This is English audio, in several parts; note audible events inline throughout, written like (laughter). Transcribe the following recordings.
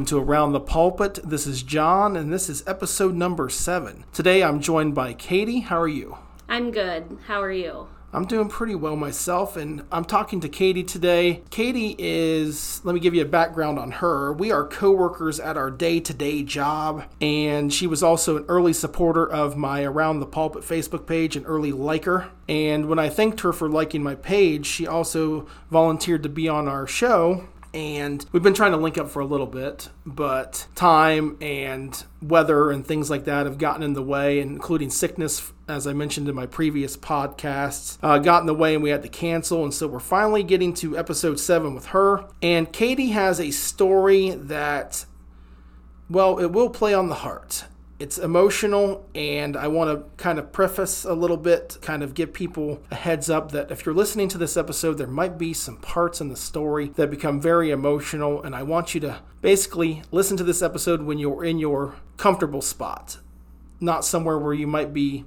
Welcome to Around the Pulpit. This is John, and this is episode number seven. Today I'm joined by Katie. How are you? I'm good. How are you? I'm doing pretty well myself, and I'm talking to Katie today. Katie is, let me give you a background on her. We are co workers at our day to day job, and she was also an early supporter of my Around the Pulpit Facebook page, an early liker. And when I thanked her for liking my page, she also volunteered to be on our show and we've been trying to link up for a little bit, but time and weather and things like that have gotten in the way, including sickness, as I mentioned in my previous podcasts, uh, got in the way and we had to cancel. And so we're finally getting to episode seven with her. And Katie has a story that, well, it will play on the heart it's emotional and i want to kind of preface a little bit kind of give people a heads up that if you're listening to this episode there might be some parts in the story that become very emotional and i want you to basically listen to this episode when you're in your comfortable spot not somewhere where you might be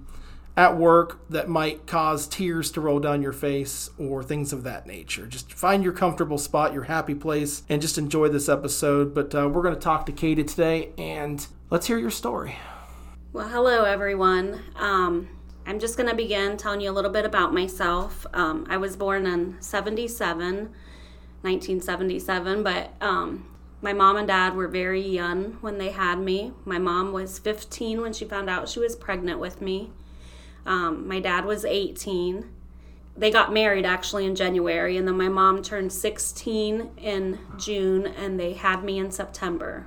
at work that might cause tears to roll down your face or things of that nature. Just find your comfortable spot, your happy place, and just enjoy this episode. But uh, we're going to talk to Katie today, and let's hear your story. Well, hello, everyone. Um, I'm just going to begin telling you a little bit about myself. Um, I was born in 77, 1977, but um, my mom and dad were very young when they had me. My mom was 15 when she found out she was pregnant with me. Um, my dad was 18. They got married actually in January, and then my mom turned 16 in June, and they had me in September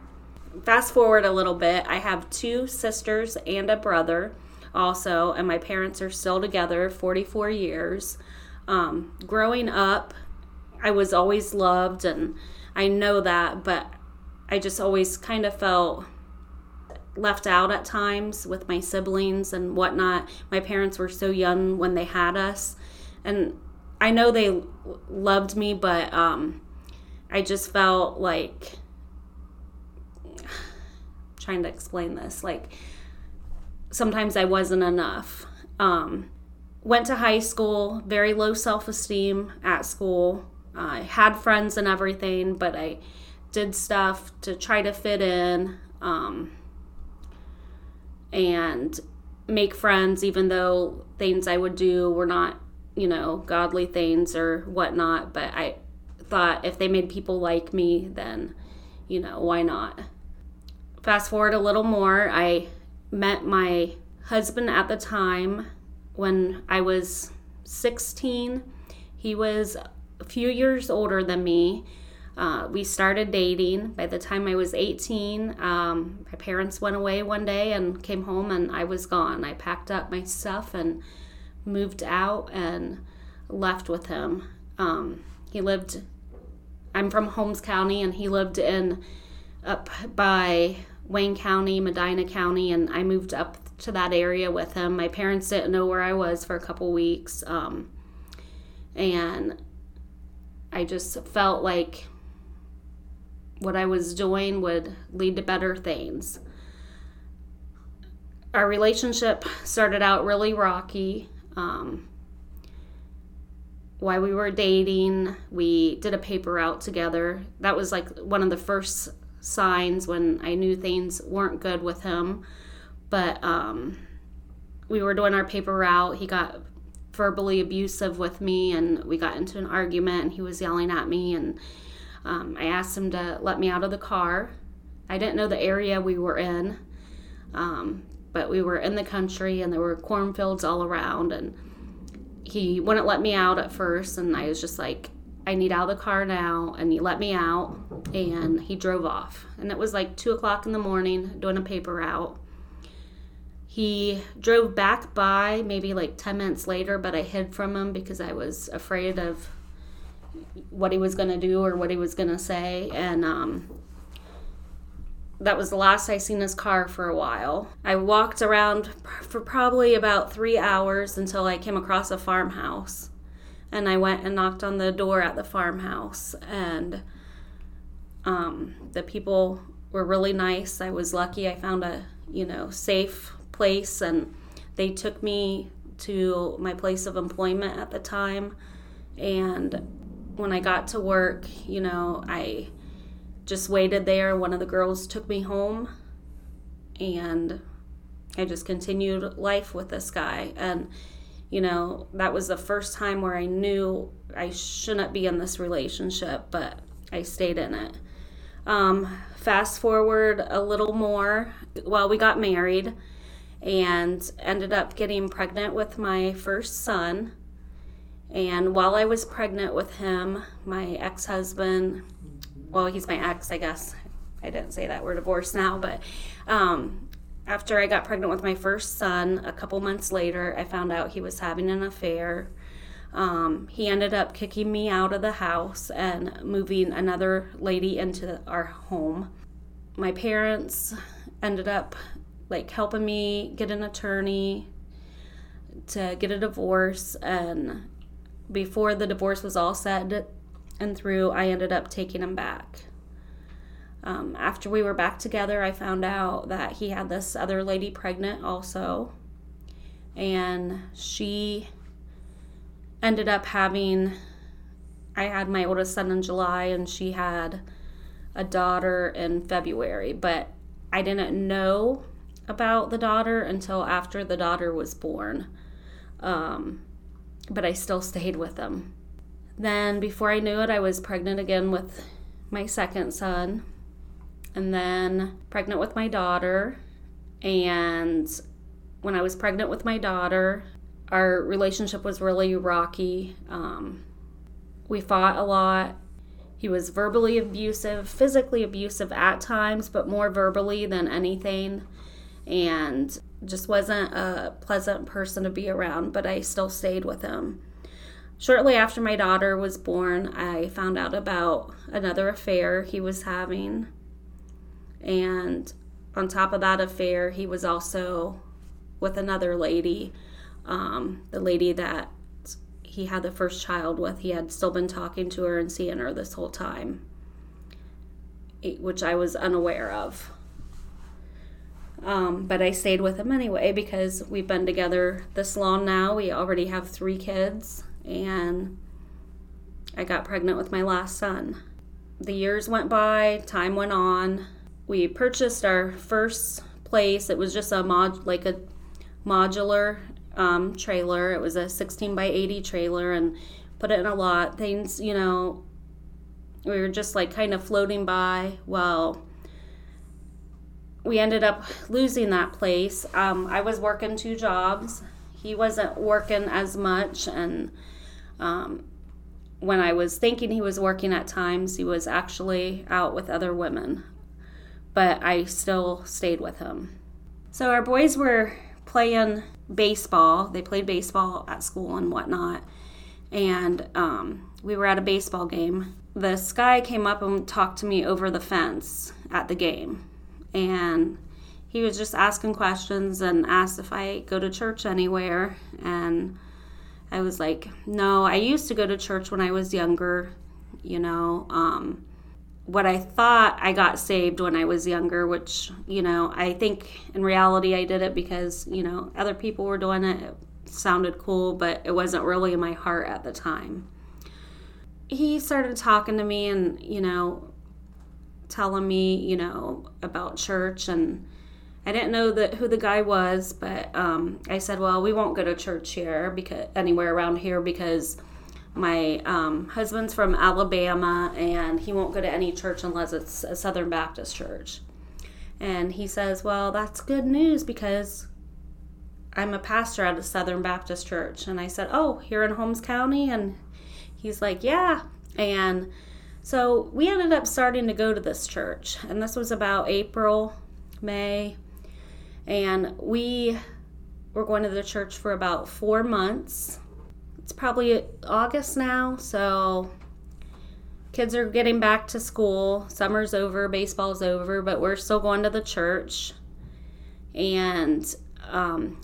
fast forward a little bit, I have two sisters and a brother also, and my parents are still together 44 years. Um, growing up, I was always loved, and I know that, but I just always kind of felt left out at times with my siblings and whatnot. My parents were so young when they had us, and I know they loved me, but um, I just felt like (sighs) trying to explain this. Like sometimes I wasn't enough. Um, went to high school, very low self esteem at school. I had friends and everything, but I did stuff to try to fit in um, and make friends, even though things I would do were not, you know, godly things or whatnot. But I thought if they made people like me, then, you know, why not? Fast forward a little more, I met my husband at the time when I was 16. He was a few years older than me. Uh, we started dating. By the time I was 18, um, my parents went away one day and came home, and I was gone. I packed up my stuff and moved out and left with him. Um, he lived, I'm from Holmes County, and he lived in up by Wayne County, Medina County, and I moved up to that area with him. My parents didn't know where I was for a couple weeks, um, and I just felt like what I was doing would lead to better things. Our relationship started out really rocky. Um, while we were dating, we did a paper route together. That was like one of the first signs when I knew things weren't good with him. But um, we were doing our paper route. He got verbally abusive with me, and we got into an argument, and he was yelling at me. And um, I asked him to let me out of the car. I didn't know the area we were in, um, but we were in the country, and there were cornfields all around. And he wouldn't let me out at first, and I was just like, I need out of the car now. And he let me out and he drove off. And it was like two o'clock in the morning doing a paper route. He drove back by maybe like 10 minutes later, but I hid from him because I was afraid of what he was going to do or what he was going to say. And um, that was the last I seen his car for a while. I walked around for probably about three hours until I came across a farmhouse and I went and knocked on the door at the farmhouse and um, the people were really nice. I was lucky I found a, you know, safe place and they took me to my place of employment at the time and when I got to work, you know, I just waited there. One of the girls took me home, and I just continued life with this guy. And, you know, that was the first time where I knew I shouldn't be in this relationship, but I stayed in it. Um, fast forward a little more, well, we got married and ended up getting pregnant with my first son. And while I was pregnant with him, my ex husband, well, he's my ex, I guess. I didn't say that we're divorced now, but um, after I got pregnant with my first son, a couple months later, I found out he was having an affair. Um, he ended up kicking me out of the house and moving another lady into our home. My parents ended up like helping me get an attorney to get a divorce and before the divorce was all said and through, I ended up taking him back. Um, after we were back together, I found out that he had this other lady pregnant also. And she ended up having, I had my oldest son in July, and she had a daughter in February. But I didn't know about the daughter until after the daughter was born. Um, but I still stayed with them. Then, before I knew it, I was pregnant again with my second son, and then pregnant with my daughter. And when I was pregnant with my daughter, our relationship was really rocky. Um, we fought a lot. He was verbally abusive, physically abusive at times, but more verbally than anything. And just wasn't a pleasant person to be around, but I still stayed with him. Shortly after my daughter was born, I found out about another affair he was having. And on top of that affair, he was also with another lady, um, the lady that he had the first child with. He had still been talking to her and seeing her this whole time, which I was unaware of. Um, but I stayed with him anyway because we've been together this long now. We already have three kids, and I got pregnant with my last son. The years went by, time went on. We purchased our first place. It was just a mod, like a modular um, trailer. It was a 16 by 80 trailer, and put it in a lot. Things, you know, we were just like kind of floating by. Well, we ended up losing that place. Um, I was working two jobs. He wasn't working as much, and um, when I was thinking he was working at times, he was actually out with other women. But I still stayed with him. So our boys were playing baseball. They played baseball at school and whatnot. And um, we were at a baseball game. This guy came up and talked to me over the fence at the game and he was just asking questions and asked if I go to church anywhere. And I was like, no, I used to go to church when I was younger, you know. Um, what I thought I got saved when I was younger, which, you know, I think in reality I did it because, you know, other people were doing it. It sounded cool, but it wasn't really in my heart at the time. He started talking to me and, you know, telling me, you know, about church and I didn't know that who the guy was, but um, I said, "Well, we won't go to church here because anywhere around here because my um, husband's from Alabama and he won't go to any church unless it's a Southern Baptist church." And he says, "Well, that's good news because I'm a pastor at a Southern Baptist church." And I said, "Oh, here in Holmes County?" And he's like, "Yeah." And so we ended up starting to go to this church, and this was about April, May, and we were going to the church for about four months. It's probably August now, so kids are getting back to school. Summer's over, baseball's over, but we're still going to the church. And um,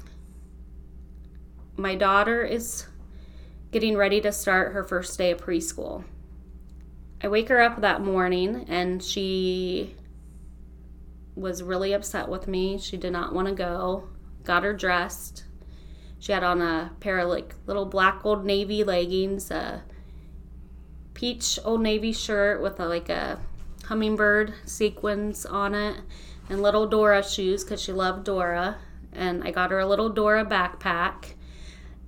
my daughter is getting ready to start her first day of preschool. I wake her up that morning and she was really upset with me. She did not want to go. Got her dressed. She had on a pair of like little black old navy leggings, a peach old navy shirt with a, like a hummingbird sequins on it and little Dora shoes because she loved Dora. And I got her a little Dora backpack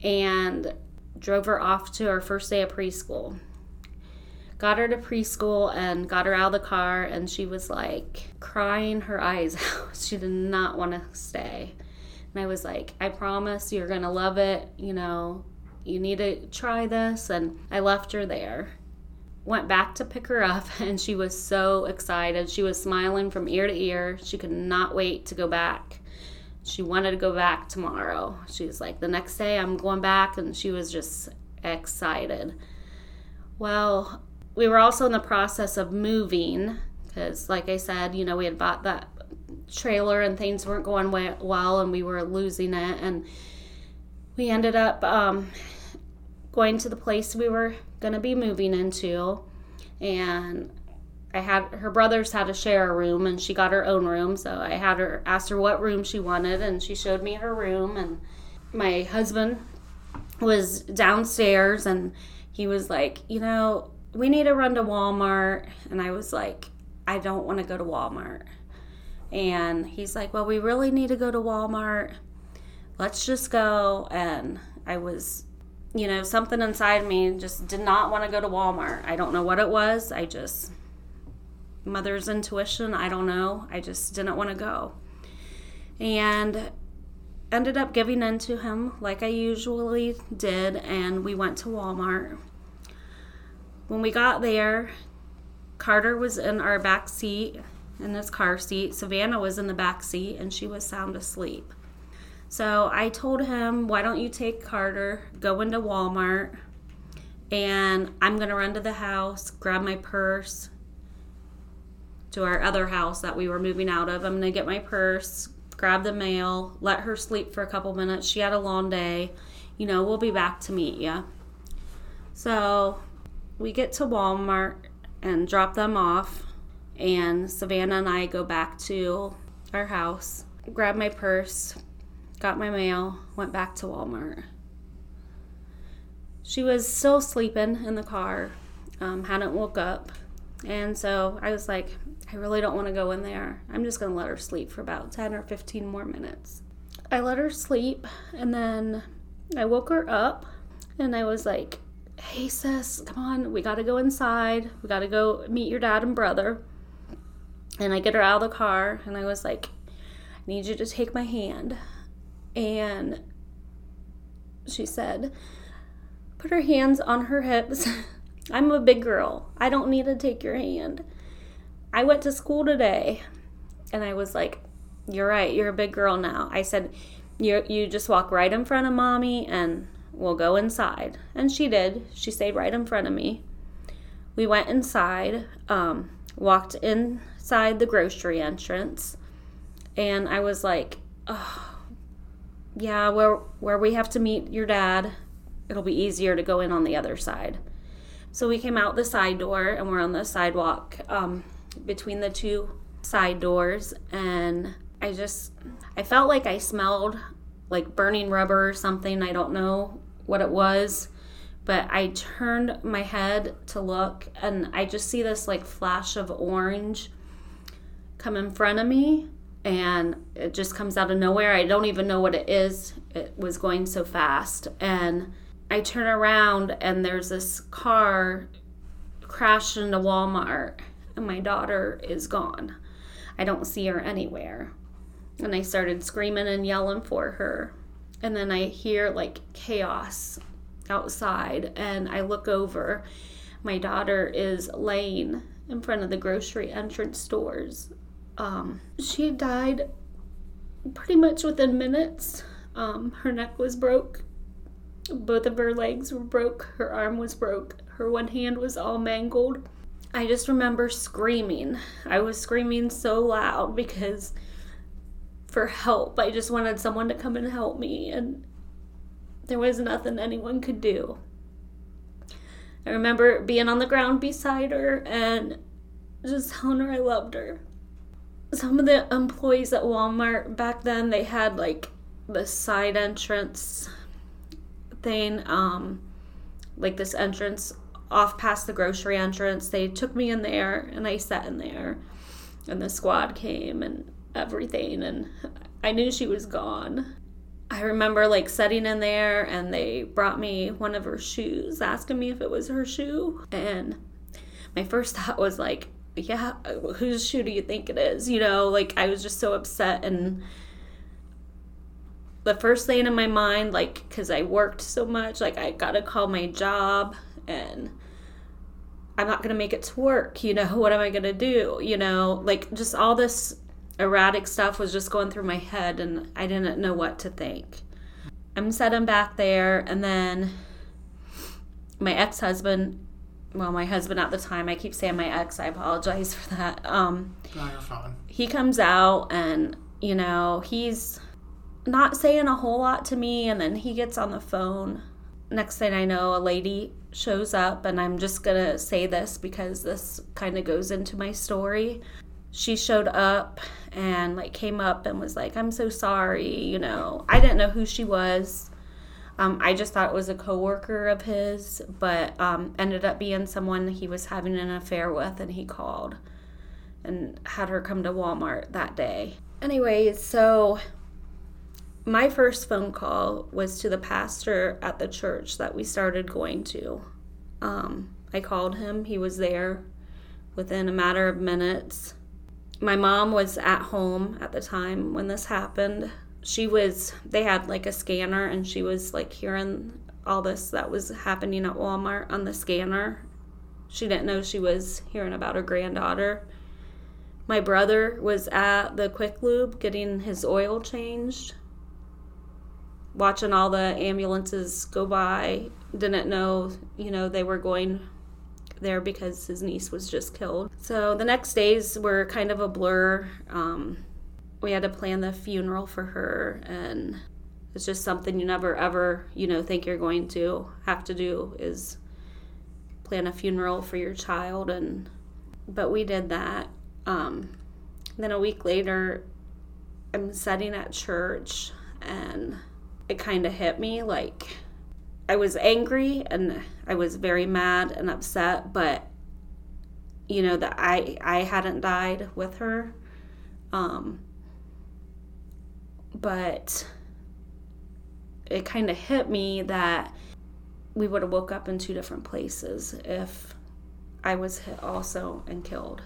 and drove her off to her first day of preschool. Got her to preschool and got her out of the car, and she was like crying her eyes (laughs) out. she did not want to stay. And I was like, I promise you're going to love it. You know, you need to try this. And I left her there. Went back to pick her up, (laughs) and she was so excited. She was smiling from ear to ear. She could not wait to go back. She wanted to go back tomorrow. She was like, the next day I'm going back, and she was just excited. Well, we were also in the process of moving because, like I said, you know, we had bought that trailer and things weren't going well and we were losing it. And we ended up um, going to the place we were going to be moving into. And I had her brothers had to share a room and she got her own room. So I had her asked her what room she wanted and she showed me her room. And my husband was downstairs and he was like, you know, we need to run to Walmart. And I was like, I don't want to go to Walmart. And he's like, Well, we really need to go to Walmart. Let's just go. And I was, you know, something inside me just did not want to go to Walmart. I don't know what it was. I just, mother's intuition, I don't know. I just didn't want to go. And ended up giving in to him like I usually did. And we went to Walmart. When we got there, Carter was in our back seat in his car seat. Savannah was in the back seat and she was sound asleep. So I told him, Why don't you take Carter, go into Walmart, and I'm going to run to the house, grab my purse to our other house that we were moving out of. I'm going to get my purse, grab the mail, let her sleep for a couple minutes. She had a long day. You know, we'll be back to meet you. So we get to Walmart and drop them off and Savannah and I go back to our house, grab my purse, got my mail, went back to Walmart. She was still sleeping in the car, um, hadn't woke up. And so I was like, I really don't want to go in there. I'm just going to let her sleep for about 10 or 15 more minutes. I let her sleep and then I woke her up and I was like, hey, sis, come on, we got to go inside. We got to go meet your dad and brother. And I get her out of the car and I was like, I need you to take my hand. And she said, put her hands on her hips. (laughs) I'm a big girl. I don't need to take your hand. I went to school today and I was like, You're right, you're a big girl now. I said, You you just walk right in front of mommy and we'll go inside. And she did. She stayed right in front of me. We went inside, um, walked inside the grocery entrance and I was like, oh, yeah, where where we have to meet your dad, it'll be easier to go in on the other side. So we came out the side door and we're on the sidewalk um, between the two side doors, and I just I felt like I smelled like burning rubber or something. I don't know what it was, but I turned my head to look, and I just see this like flash of orange come in front of me and it just comes out of nowhere. I don't even know what it is. It was going so fast. And I turn around and there's this car crashed into Walmart and my daughter is gone. I don't see her anywhere. And I started screaming and yelling for her. And then I hear like chaos outside and I look over. My daughter is laying in front of the grocery entrance doors um, she died pretty much within minutes. Um, her neck was broke. Both of her legs were broke. Her arm was broke. Her one hand was all mangled. I just remember screaming. I was screaming so loud because for help. I just wanted someone to come and help me, and there was nothing anyone could do. I remember being on the ground beside her and just telling her I loved her some of the employees at Walmart back then they had like the side entrance thing um like this entrance off past the grocery entrance. They took me in there and I sat in there. And the squad came and everything. And I knew she was gone. I remember like sitting in there and they brought me one of her shoes, asking me if it was her shoe. And my first (laughs) thought was like, yeah, whose shoe do you think it is? You know, like I was just so upset and the first thing in my mind, like, because I worked so much, like, I gotta call my job and I'm not gonna make it to work, you know, (laughs) what am I gonna do? You know, like, just all this erratic stuff was just going through my head and I didn't know what to think. I'm sitting back there, and then my ex husband, well, my husband at the time, I keep saying my ex, I apologize for that. Um, No, you're fine. he comes out and, you know, he's not saying a whole lot to me, and then he gets on the phone. Next thing I know, a lady shows up, and I'm just gonna say this because this kind of goes into my story she showed up and like came up and was like i'm so sorry you know. I didn't know who she was. Um, i just thought it was a coworker of his but um, ended up being someone he was having an affair with and he called and had her come to walmart that day. Anyways so my first phone call was to the pastor at the church that we started going to. Um, i called him. He was there within a matter of minutes my mom was at home at the time when this happened. She was, they had like a scanner and she was like hearing all this that was happening at Walmart on the scanner. She didn't know she was hearing about her granddaughter. My brother was at the Quick Lube getting his oil changed, watching all the ambulances go by. Didn't know, you know, they were going there because his niece was just killed. So the next days were kind of a blur. Um, we had to plan the funeral for her, and it's just something you never ever, you know, think you're going to have to do is plan a funeral for your child. And but we did that. Um, then a week later, I'm sitting at church, and it kind of hit me like I was angry and I was very mad and upset, but you know that I I hadn't died with her. Um but it kind of hit me that we would have woke up in two different places if I was hit also and killed.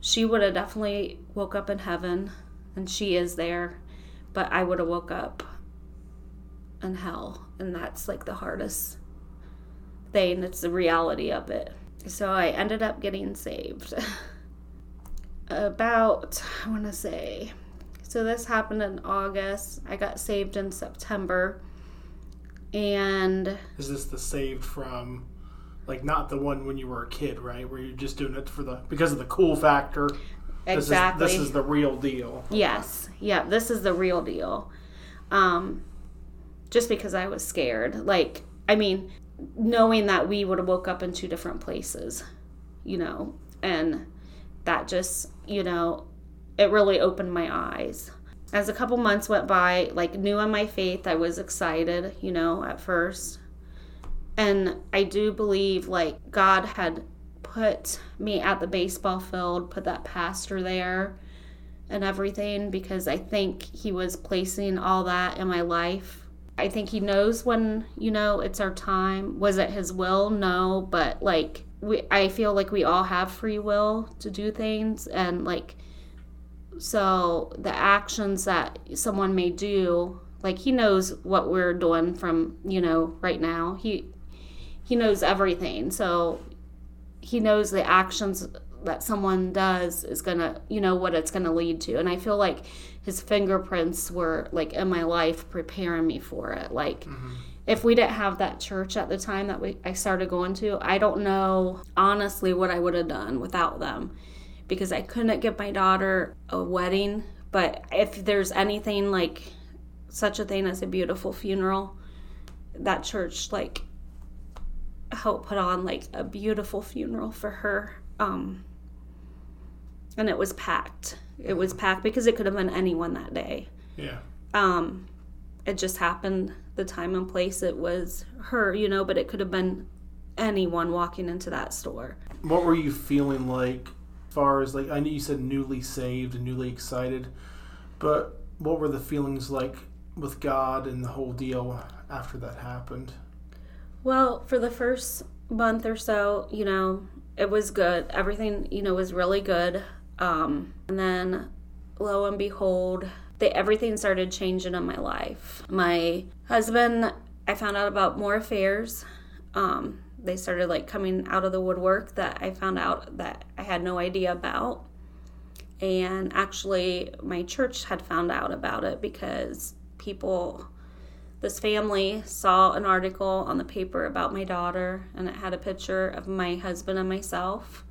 She would have definitely woke up in heaven and she is there, but I would have woke up in hell and that's like the hardest thing it's the reality of it so i ended up getting saved (laughs) about i want to say so this happened in august i got saved in september and Is this the saved from, like, not the one when you were a kid, right? Where you're just doing it for the because of the cool factor. exactly This is, this is the real deal. Yes. Yeah, this is the real deal. Um just because I was scared. Like, I mean, knowing that we would have woke up in two different places, you know, and that just, you know, it really opened my eyes. As a couple months went by, like new in my faith, I was excited, you know, at first. And I do believe like God had put me at the baseball field, put that pastor there and everything because I think he was placing all that in my life. I think he knows when, you know, it's our time. Was it his will? No, but like we I feel like we all have free will to do things and like so the actions that someone may do, like he knows what we're doing from, you know, right now. He he knows everything. So he knows the actions that someone does is gonna you know what it's gonna lead to. And i feel like his fingerprints were like in my life preparing me for it. Like mm-hmm. if we didn't have that church at the time that we i started going to i don't know honestly what i would have done without them. Because i couldn't give my daughter a wedding. But if there's anything like such a thing as a beautiful funeral that church like helped put on like a beautiful funeral for her um and it was packed it was packed because it could have been anyone that day Yeah. um it just happened the time and place it was her you know but it could have been anyone walking into that store. What were you feeling like, far as like I know you said newly saved and newly excited, but what were the feelings like with God and the whole deal after that happened? Well, for the first month or so, you know, it was good. Everything, you know, was really good. Um, and then lo and behold, they, everything started changing in my life. My husband, I found out about more affairs. Um, they started like coming out of the woodwork that I found out that I had no idea about. And actually, my church had found out about it because people, this family saw an article on the paper about my daughter, and it had a picture of my husband and myself.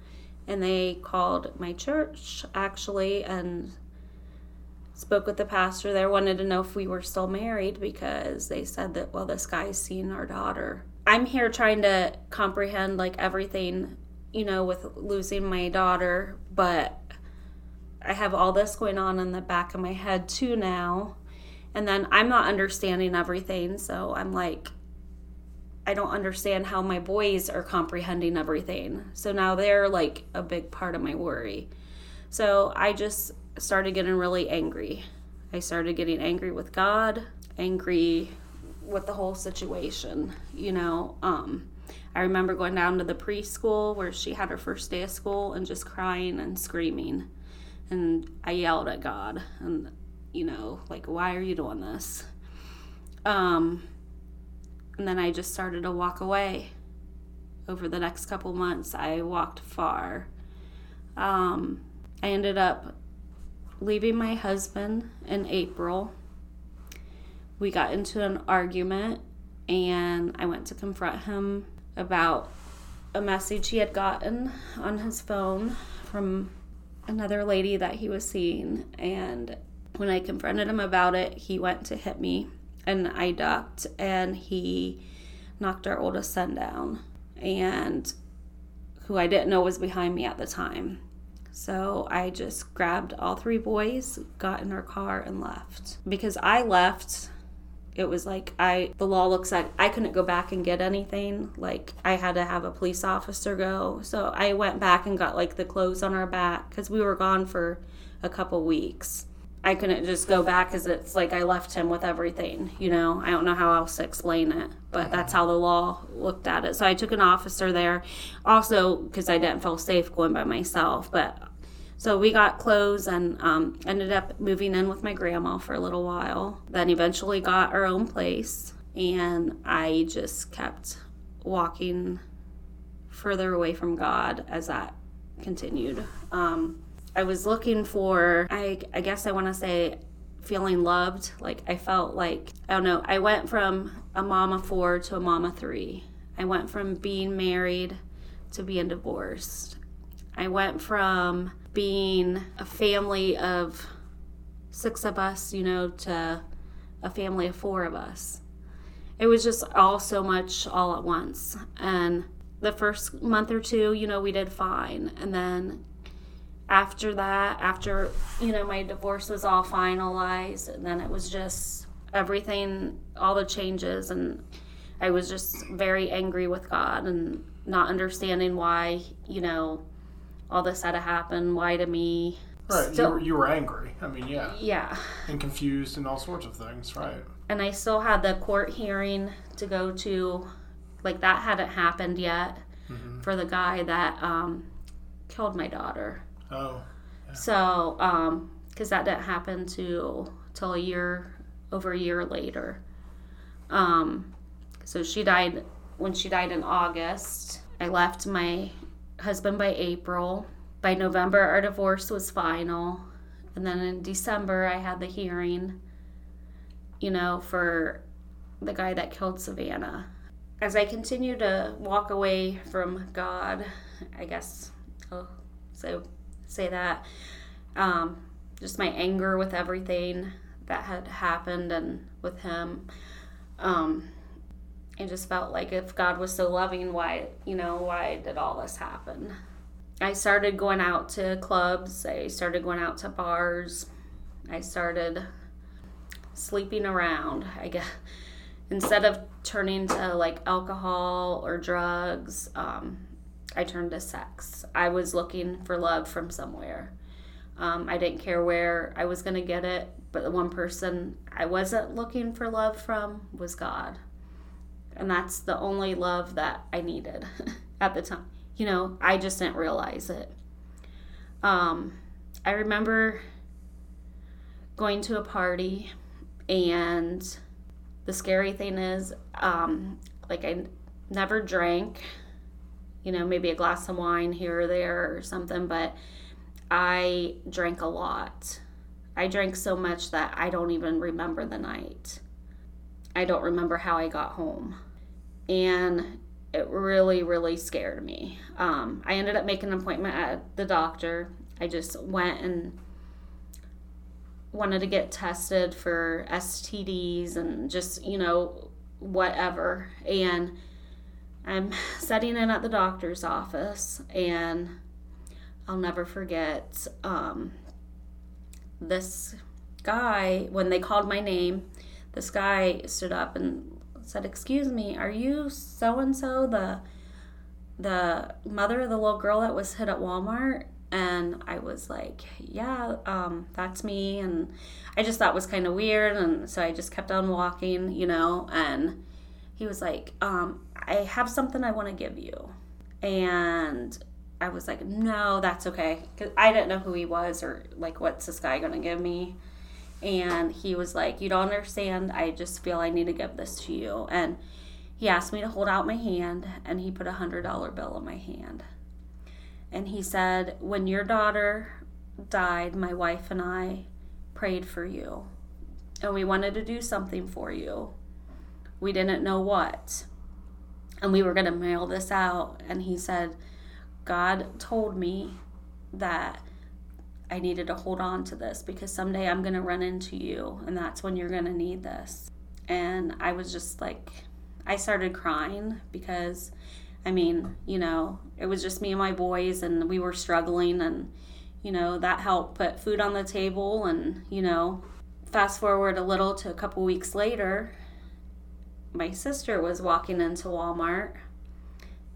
And they called my church actually and spoke with the pastor there, wanted to know if we were still married because they said that, well, this guy's seen our daughter. I'm here trying to comprehend like everything, you know, with losing my daughter, but I have all this going on in the back of my head too now. And then I'm not understanding everything. So I'm like, I don't understand how my boys are comprehending everything. So now they're like a big part of my worry. So I just started getting really angry. I started getting angry with God, angry with the whole situation, you know. Um, I remember going down to the preschool where she had her first day of school and just crying and screaming. And I yelled at God and, you know, like, why are you doing this? Um, and then I just started to walk away. Over the next couple months, I walked far. Um, I ended up leaving my husband in April. We got into an argument, and I went to confront him about a message he had gotten on his phone from another lady that he was seeing. And when I confronted him about it, he went to hit me, and I ducked, and he knocked our oldest son down, and who I didn't know was behind me at the time. So I just grabbed all three boys, got in our car, and left. Because I left, it was like I the law looks like I couldn't go back and get anything. Like I had to have a police officer go. So I went back and got like the clothes on our back because we were gone for a couple weeks. I couldn't just go back because it's like I left him with everything, you know. I don't know how else to explain it, but that's how the law looked at it. So I took an officer there, also because I didn't feel safe going by myself. But so we got clothes and um, ended up moving in with my grandma for a little while. Then eventually got our own place, and I just kept walking further away from God as that continued. Um, I was looking for, I, I guess I want to say, feeling loved. Like I felt like, I don't know, I went from a mama four to a mama three. I went from being married to being divorced. I went from being a family of six of us, you know, to a family of four of us. It was just all so much all at once. And the first month or two, you know, we did fine. And then after that, after, you know, my divorce was all finalized, and then it was just everything, all the changes. And I was just very angry with God and not understanding why, you know, all this had to happen. Why to me? Right. Still- you, were, you were angry. I mean, yeah. Yeah. And confused and all sorts of things. Right. And I still had the court hearing to go to. Like, that hadn't happened yet Mm-hmm. for the guy that um, killed my daughter. Oh. So, um, because that didn't happen to till a year over a year later. Um, so she died when she died in August. I left my husband by April. By November, our divorce was final, and then in December, I had the hearing. You know, for the guy that killed Savannah. As I continue to walk away from God, I guess I'll say say that. Um, just my anger with everything that had happened and with him. Um, I just felt like if God was so loving, why, you know, why did all this happen? I started going out to clubs, I started going out to bars, I started sleeping around. I guess (laughs) instead of turning to like alcohol or drugs, um, I turned to sex. I was looking for love from somewhere. Um, I didn't care where I was going to get it, but the one person I wasn't looking for love from was God. And that's the only love that I needed (laughs) at the time. You know, I just didn't realize it. Um, I remember going to a party, and the scary thing is, um, like, I never drank, you know, maybe a glass of wine here or there or something, but I drank a lot. I drank so much that I don't even remember the night. I don't remember how I got home. And it really, really scared me. Um, I ended up making an appointment at the doctor. I just went and wanted to get tested for STDs and just, you know, whatever. And I'm (laughs) setting in at the doctor's office, and I'll never forget um, this guy, when they called my name, this guy stood up and said, "Excuse me, are you so and so the the mother of the little girl that was hit at Walmart?" And I was like, "Yeah, um, that's me." And I just thought was kind of weird, and so I just kept on walking, you know. And he was like, um, "I have something I want to give you," and I was like, "No, that's okay," because I didn't know who he was or like what's this guy gonna give me and he was like, You don't understand. I just feel I need to give this to you. And he asked me to hold out my hand, and he put a hundred dollar bill in my hand. And he said, When your daughter died, my wife and I prayed for you, and we wanted to do something for you. We didn't know what. And we were going to mail this out. And he said, God told me that I needed to hold on to this because someday I'm going to run into you and that's when you're going to need this. And I was just like, I started crying because, I mean, you know, it was just me and my boys and we were struggling and, you know, that helped put food on the table. And, you know, fast forward a little to a couple weeks later, my sister was walking into Walmart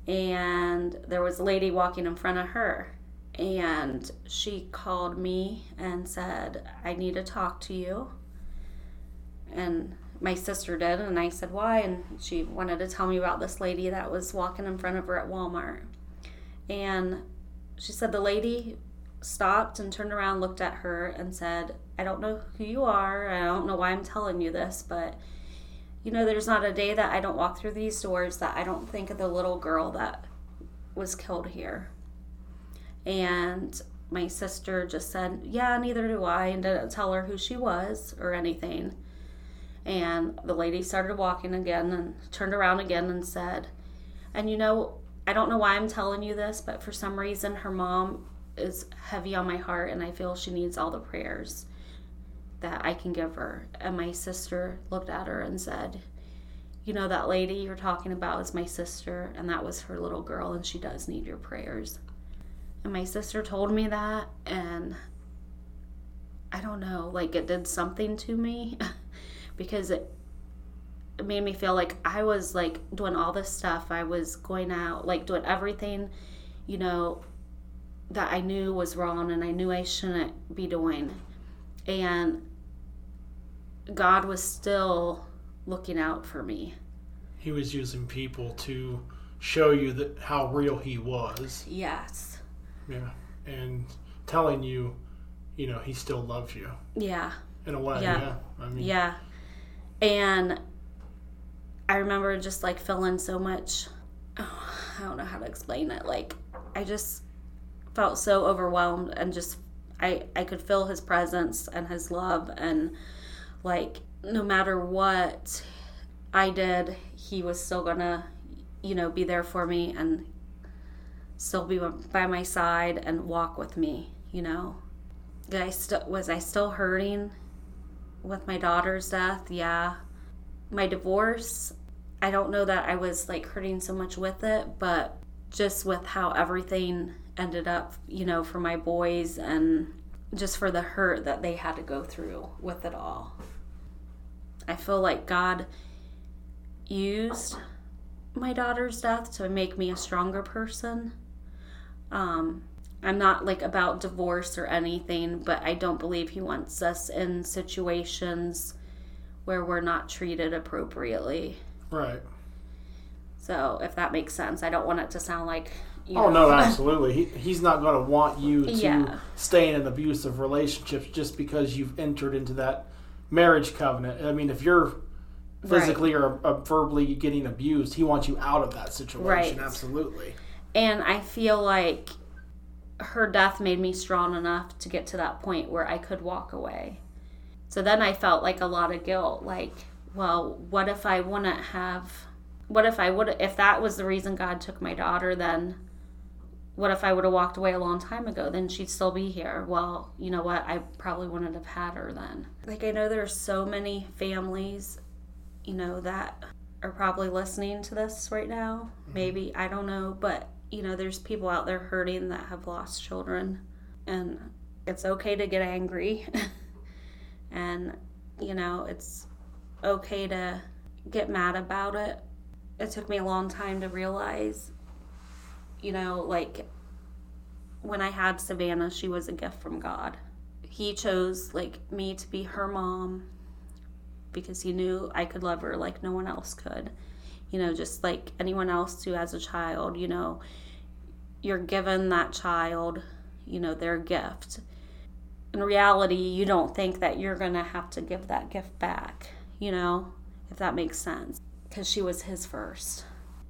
and there was a lady walking in front of her and she called me and said, I need to talk to you. And my sister did, and I said, Why? And she wanted to tell me about this lady that was walking in front of her at Walmart. And she said, The lady stopped and turned around, looked at her, and said, I don't know who you are. I don't know why I'm telling you this, but you know, there's not a day that I don't walk through these doors that I don't think of the little girl that was killed here. And my sister just said, Yeah, neither do I, and didn't tell her who she was or anything. And the lady started walking again and turned around again and said, And you know, I don't know why I'm telling you this, but for some reason her mom is heavy on my heart and I feel she needs all the prayers that I can give her. And my sister looked at her and said, You know, that lady you're talking about is my sister, and that was her little girl, and she does need your prayers. And my sister told me that, and I don't know, like it did something to me (laughs) because it, it made me feel like I was like doing all this stuff. I was going out, like doing everything, you know, that I knew was wrong and I knew I shouldn't be doing. And God was still looking out for me. He was using people to show you that how real he was. Yes. Yeah. And telling you, you know, he still loves you. Yeah. In a way. Yeah. Yeah. I mean, Yeah. And I remember just like feeling so much, oh, (sighs) I don't know how to explain it. Like, I just felt so overwhelmed and just, I, I could feel his presence and his love. And like, no matter what I did, he was still gonna, you know, be there for me and still be by my side and walk with me, you know. I still was I still hurting with my daughter's death? Yeah. My divorce, I don't know that I was like hurting so much with it, but just with how everything ended up, you know, for my boys and just for the hurt that they had to go through with it all. I feel like God used my daughter's death to make me a stronger person. Um, I'm not like about divorce or anything, but I don't believe he wants us in situations where we're not treated appropriately. Right. So, if that makes sense, I don't want it to sound like. You Oh know, no, (laughs) absolutely. He, he's not going to want you to Yeah. stay in an abusive relationship just because you've entered into that marriage covenant. I mean, if you're physically or uh, verbally getting abused, he wants you out of that situation. Right. Absolutely. And I feel like her death made me strong enough to get to that point where I could walk away. So then I felt like a lot of guilt like, well, what if I wouldn't have what if I would if that was the reason God took my daughter then what if I would have walked away a long time ago? Then she'd still be here. Well, you know what? I probably wouldn't have had her then. Like I know there's so many families, you know, that are probably listening to this right now. Mm-hmm. Maybe I don't know, but you know, there's people out there hurting that have lost children, and it's okay to get angry, (laughs) and you know, it's okay to get mad about it. It took me a long time to realize, you know, like when I had Savannah, she was a gift from God. He chose like me to be her mom because he knew I could love her like no one else could. You know, just like anyone else who has a child, you know, you're given that child, you know, their gift. In reality, you don't think that you're going to have to give that gift back, you know, if that makes sense, because she was his first.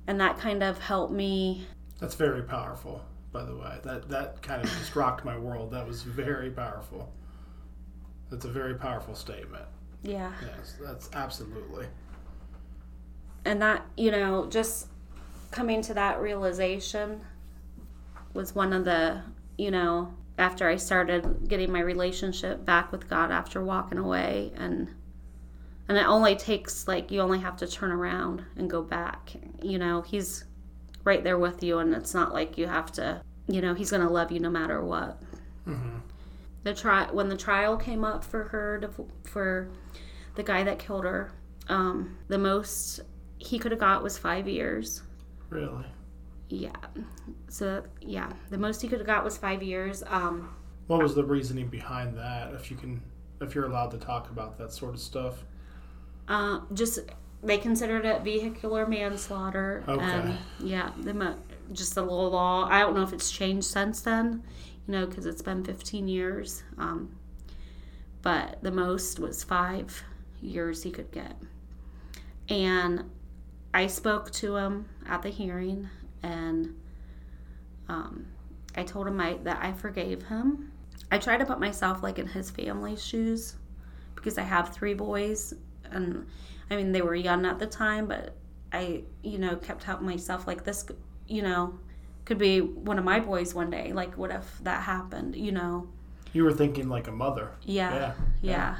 And that kind of helped me That's very powerful, by the way. That that kind of just rocked my world. That was very powerful. That's a very powerful statement. yeah. Yes, that's absolutely. and that you know just coming to that realization was one of the you know after i started getting my relationship back with god after walking away and and it only takes like you only have to turn around and go back you know he's right there with you and it's not like you have to you know he's going to love you no matter what the tri- when the trial came up for her to, for the guy that killed her um, the most he could have got was five years Really. yeah so yeah the most he could have got was five years um, What was the reasoning behind that? If you can, if you're allowed to talk about that sort of stuff. uh, just they considered it vehicular manslaughter Okay. and yeah the mo- just the little law i don't know if it's changed since then you know because it's been 15 years um, but the most was five years he could get and i spoke to him at the hearing and um, i told him I, that i forgave him i try to put myself like in his family's shoes because i have three boys and i mean they were young at the time but i you know kept telling myself like this you know could be one of my boys one day like what if that happened you know You were thinking like a mother. yeah. Yeah. Yeah.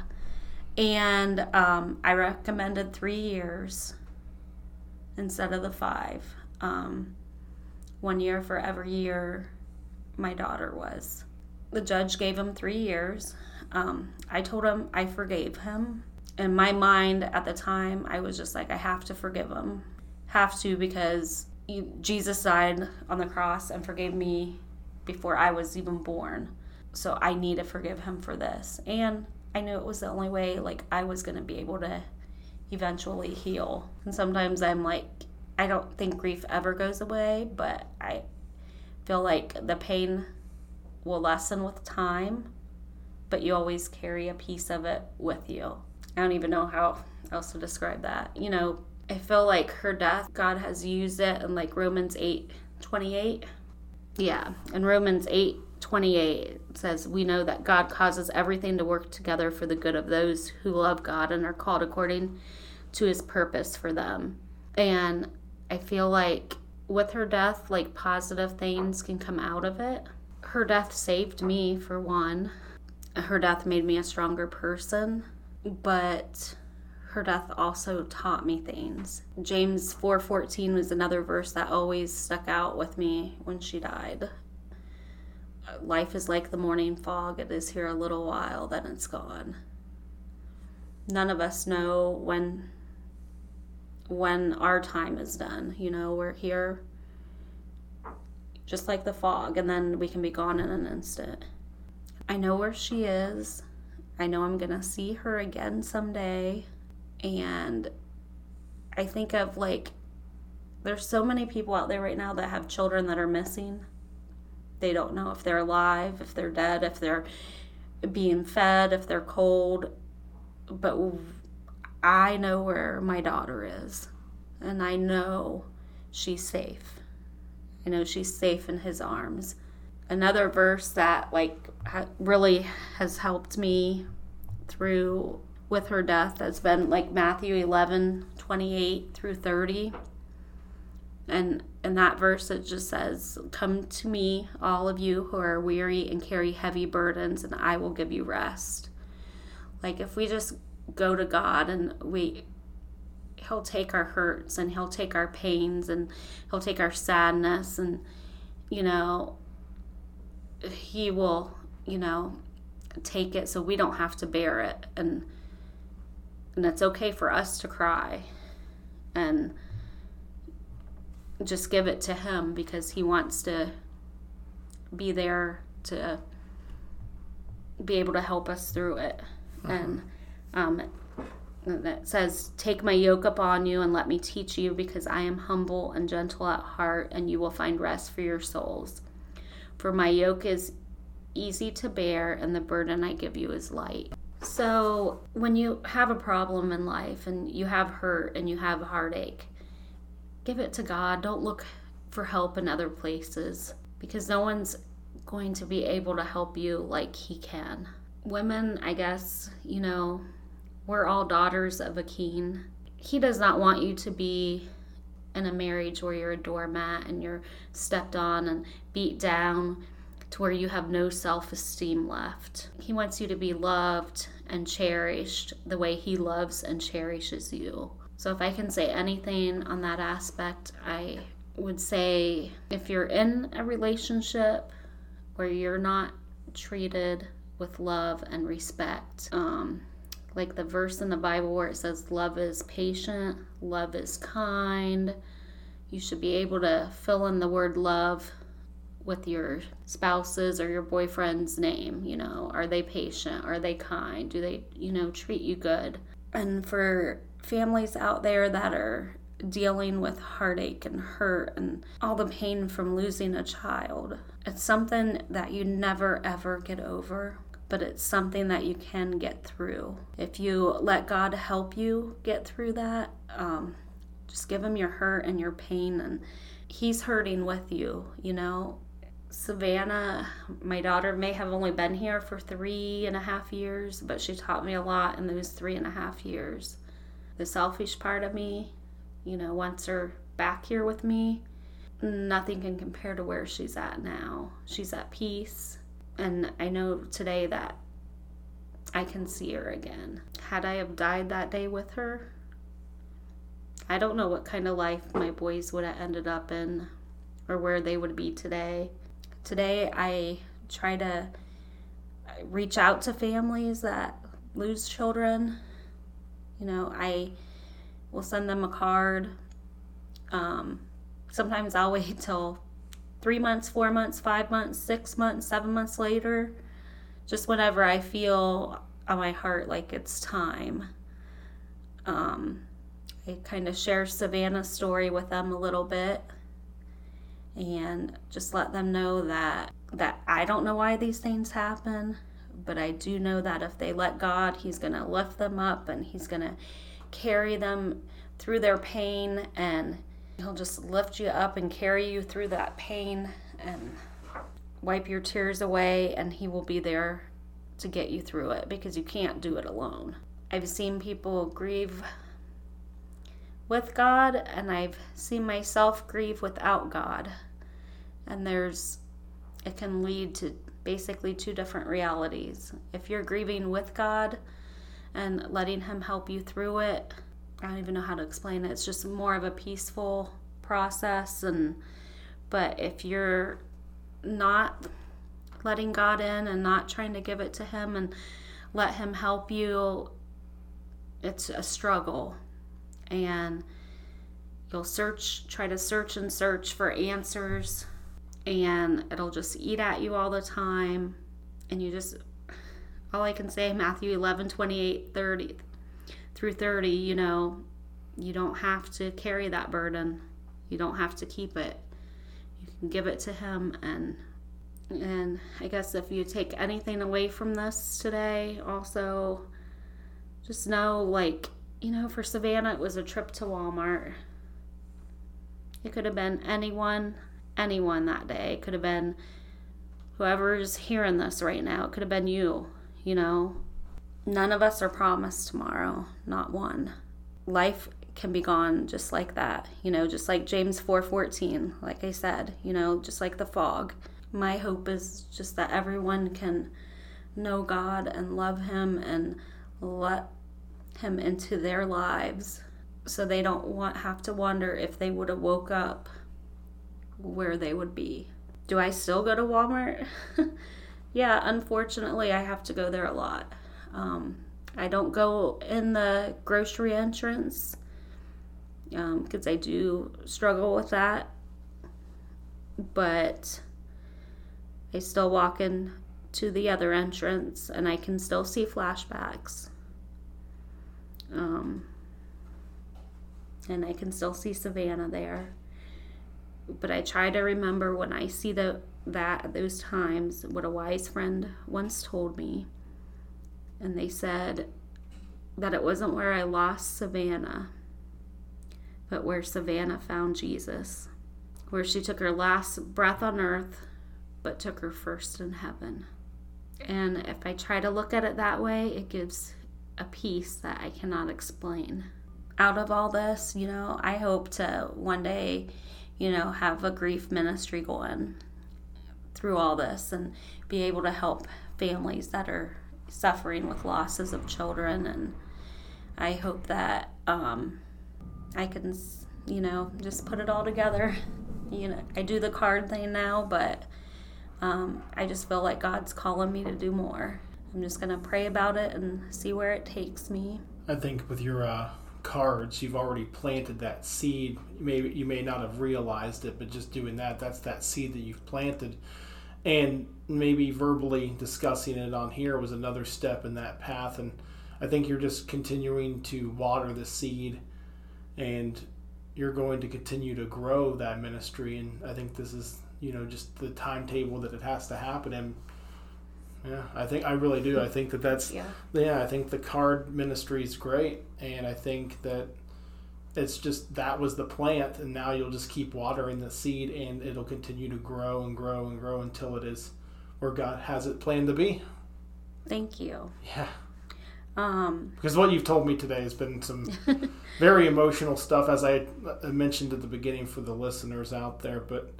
And um, I recommended three years instead of the five. Um, one year for every year my daughter was. The judge gave him three years. Um, I told him I forgave him. In my mind at the time, I was just like, I have to forgive him. Have to because Jesus died on the cross and forgave me before I was even born so I need to forgive him for this. And I knew it was the only way like I was going to be able to eventually heal. And sometimes I'm like I don't think grief ever goes away, but I feel like the pain will lessen with time, but you always carry a piece of it with you. I don't even know how else to describe that. You know, I feel like her death, God has used it in like Romans 8 28. Yeah, in Romans 8 28 it says, We know that God causes everything to work together for the good of those who love God and are called according to his purpose for them. And I feel like with her death, like positive things can come out of it. Her death saved me, for one. Her death made me a stronger person, but her death also taught me things. James 4:14 was another verse that always stuck out with me when she died. Life is like the morning fog. It is here a little while, then it's gone. None of us know when when our time is done. You know, we're here just like the fog, and then we can be gone in an instant. I know where she is. I know I'm going to see her again someday. And I think of like, there's so many people out there right now that have children that are missing. They don't know if they're alive, if they're dead, if they're being fed, if they're cold. But I know where my daughter is, and I know she's safe. I know she's safe in his arms. Another verse that like really has helped me through with her death has been like Matthew 11, 28 through 30. And in that verse, it just says, Come to me, all of you who are weary and carry heavy burdens, and I will give you rest. Like, if we just go to God and we, He'll take our hurts and He'll take our pains and He'll take our sadness, and, you know, He will, you know, take it so we don't have to bear it. And, and it's okay for us to cry. And, just give it to him because he wants to be there to be able to help us through it. Uh-huh. And um, that says, Take my yoke upon you and let me teach you, because I am humble and gentle at heart, and you will find rest for your souls. For my yoke is easy to bear, and the burden I give you is light. So, when you have a problem in life and you have hurt and you have heartache, give it to God. Don't look for help in other places because no one's going to be able to help you like He can. Women, I guess, you know, we're all daughters of a king. He does not want you to be in a marriage where you're a doormat and you're stepped on and beat down to where you have no self esteem left. He wants you to be loved and cherished the way He loves and cherishes you. So, if I can say anything on that aspect, I would say if you're in a relationship where you're not treated with love and respect, um, like the verse in the Bible where it says, Love is patient, love is kind. You should be able to fill in the word love with your spouse's or your boyfriend's name. You know, are they patient? Are they kind? Do they, you know, treat you good? And for families out there that are dealing with heartache and hurt and all the pain from losing a child. It's something that you never ever get over, but it's something that you can get through. If you let God help you get through that, um, just give Him your hurt and your pain, and He's hurting with you, you know. Savannah, my daughter, may have only been here for three and a half years, but she taught me a lot in those three and a half years the selfish part of me, you know, wants her back here with me. Nothing can compare to where she's at now. She's at peace. And I know today that I can see her again. Had I have died that day with her, I don't know what kind of life my boys would have ended up in or where they would be today. Today, I try to reach out to families that lose children you know, I will send them a card. Um, sometimes I'll wait (laughs) till three months, four months, five months, six months, seven months later, just whenever I feel on my heart like it's time. Um, I kind of share Savannah's story with them a little bit and just let them know that that I don't know why these things happen but I do know that if they let God, He's going to lift them up and He's going to carry them through their pain and He'll just lift you up and carry you through that pain and wipe your tears away, and He will be there to get you through it because you can't do it alone. I've seen people grieve with God, and I've seen myself grieve without God. And there's, it can lead to basically two different realities. If you're grieving with God and letting Him help you through it, I don't even know how to explain it. It's just more of a peaceful process and but if you're not letting God in and not trying to give it to him and let him help you it's a struggle and you'll search, try to search and search for answers, and it'll just eat at you all the time. And you just, all I can say, Matthew 11, 28, 30 through 30, you know, you don't have to carry that burden. You don't have to keep it. You can give it to Him. And, and I guess if you take anything away from this today, also, just know, like, you know, for Savannah, it was a trip to Walmart. It could have been anyone, anyone that day. It could have been whoever's hearing this right now. It could have been you, you know. None of us are promised tomorrow, not one. Life can be gone just like that, you know, just like James 4:14, like I said, you know, just like the fog. My hope is just that everyone can know God and love him and let him into their lives so they don't want have to wonder if they would have woke up where they would be. Do I still go to Walmart? (laughs) yeah, unfortunately, I have to go there a lot. Um, I don't go in the grocery entrance because um, I do struggle with that. But I still walk in to the other entrance and I can still see flashbacks. Um, and I can still see Savannah there. But I try to remember when I see the that at those times what a wise friend once told me. And they said that it wasn't where I lost Savannah, but where Savannah found Jesus, where she took her last breath on earth, but took her first in heaven. And if I try to look at it that way, it gives a peace that I cannot explain. Out of all this, you know, I hope to one day, you know, have a grief ministry going through all this and be able to help families that are suffering with losses of children. And I hope that um, I can, you know, just put it all together. (laughs) You know, I do the card thing now, but um, I just feel like God's calling me to do more. I'm just going to pray about it and see where it takes me. I think with your uh, cards, you've already planted that seed. Maybe you may not have realized it, but just doing that, that's that seed that you've planted. And maybe verbally discussing it on here was another step in that path. And I think you're just continuing to water the seed and you're going to continue to grow that ministry. And I think this is, you know, just the timetable that it has to happen. And yeah, I think I really do. I think that that's yeah. yeah. I think the card ministry is great, and I think that it's just that was the plant, and now you'll just keep watering the seed, and it'll continue to grow and grow and grow until it is where God has it planned to be. Thank you. Yeah. Um, because what you've told me today has been some (laughs) very emotional stuff, as I mentioned at the beginning for the listeners out there, but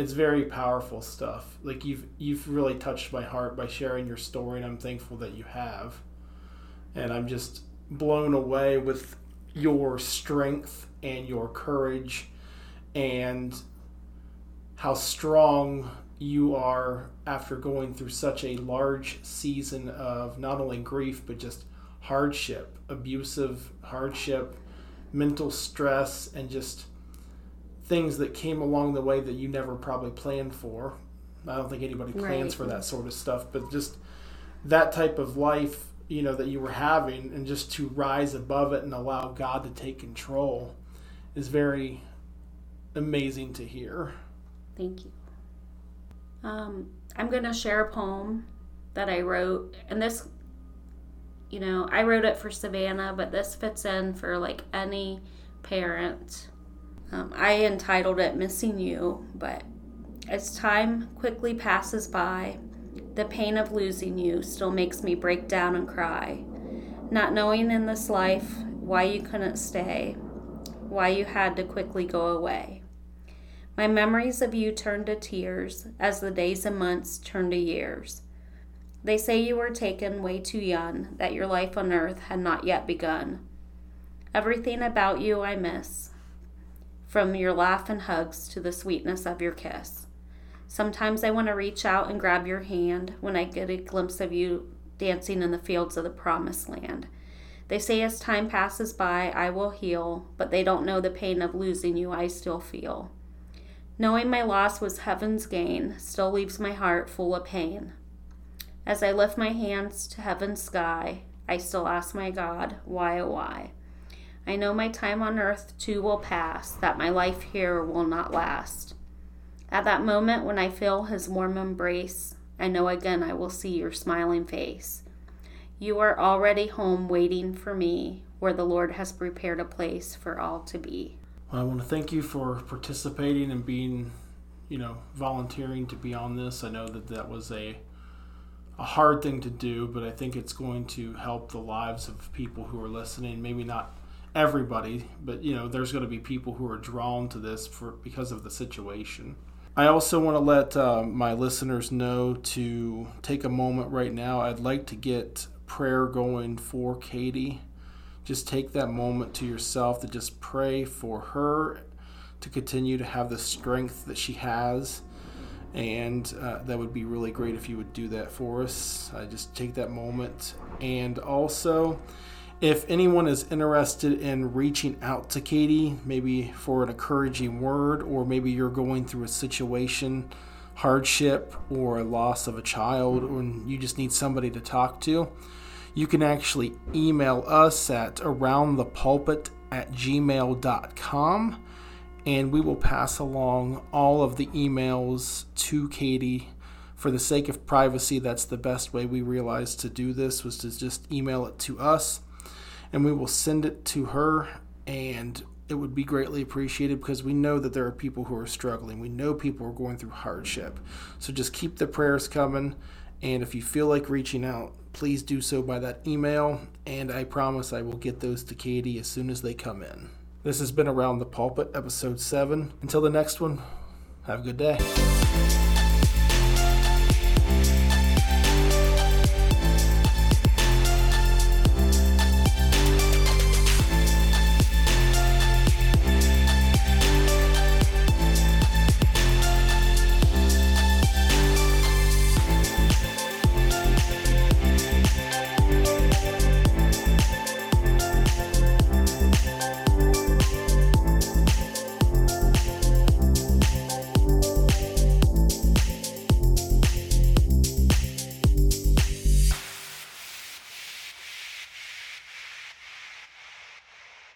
it's very powerful stuff. Like you've you've really touched my heart by sharing your story, and I'm thankful that you have. And I'm just blown away with your strength and your courage and how strong you are after going through such a large season of not only grief but just hardship, abusive hardship, mental stress, and just things that came along the way that you never probably planned for. I don't think anybody plans right. for that sort of stuff, but just that type of life, you know, that you were having and just to rise above it and allow God to take control is very amazing to hear. Thank you. Um, I'm going to share a poem that I wrote, and this, you know, I wrote it for Savannah, but this fits in for like any parent um, I entitled it Missing You, but as time quickly passes by, the pain of losing you still makes me break down and cry. Not knowing in this life why you couldn't stay, why you had to quickly go away. My memories of you turn to tears as the days and months turn to years. They say you were taken way too young, that your life on earth had not yet begun. Everything about you I miss from your laugh and hugs to the sweetness of your kiss. Sometimes I want to reach out and grab your hand when I get a glimpse of you dancing in the fields of the promised land. They say as time passes by, I will heal, but they don't know the pain of losing you I still feel. Knowing my loss was heaven's gain still leaves my heart full of pain. As I lift my hands to heaven's sky, I still ask my God, why, oh, why? I know my time on earth too will pass, that my life here will not last. At that moment when I feel his warm embrace, I know again I will see your smiling face. You are already home waiting for me, where the Lord has prepared a place for all to be. Well, I want to thank you for participating and being, you know, volunteering to be on this. I know that that was a a hard thing to do, but I think it's going to help the lives of people who are listening. Maybe not everybody, but you know, there's going to be people who are drawn to this for because of the situation. I also want to let uh, my listeners know to take a moment right now. I'd like to get prayer going for Katie. Just take that moment to yourself to just pray for her to continue to have the strength that she has. And uh, that would be really great if you would do that for us. Uh, just take that moment. And also, if anyone is interested in reaching out to Katie, maybe for an encouraging word, or maybe you're going through a situation, hardship, or a loss of a child, and you just need somebody to talk to, you can actually email us at aroundthepulpit at gmail.com and we will pass along all of the emails to Katie. For the sake of privacy, that's the best way we realized to do this was to just email it to us and we will send it to her and it would be greatly appreciated because we know that there are people who are struggling. We know people are going through hardship. So just keep the prayers coming and if you feel like reaching out, please do so by that email, and I promise I will get those to Katie as soon as they come in. This has been Around the Pulpit, episode 7. Until the next one, have a good day.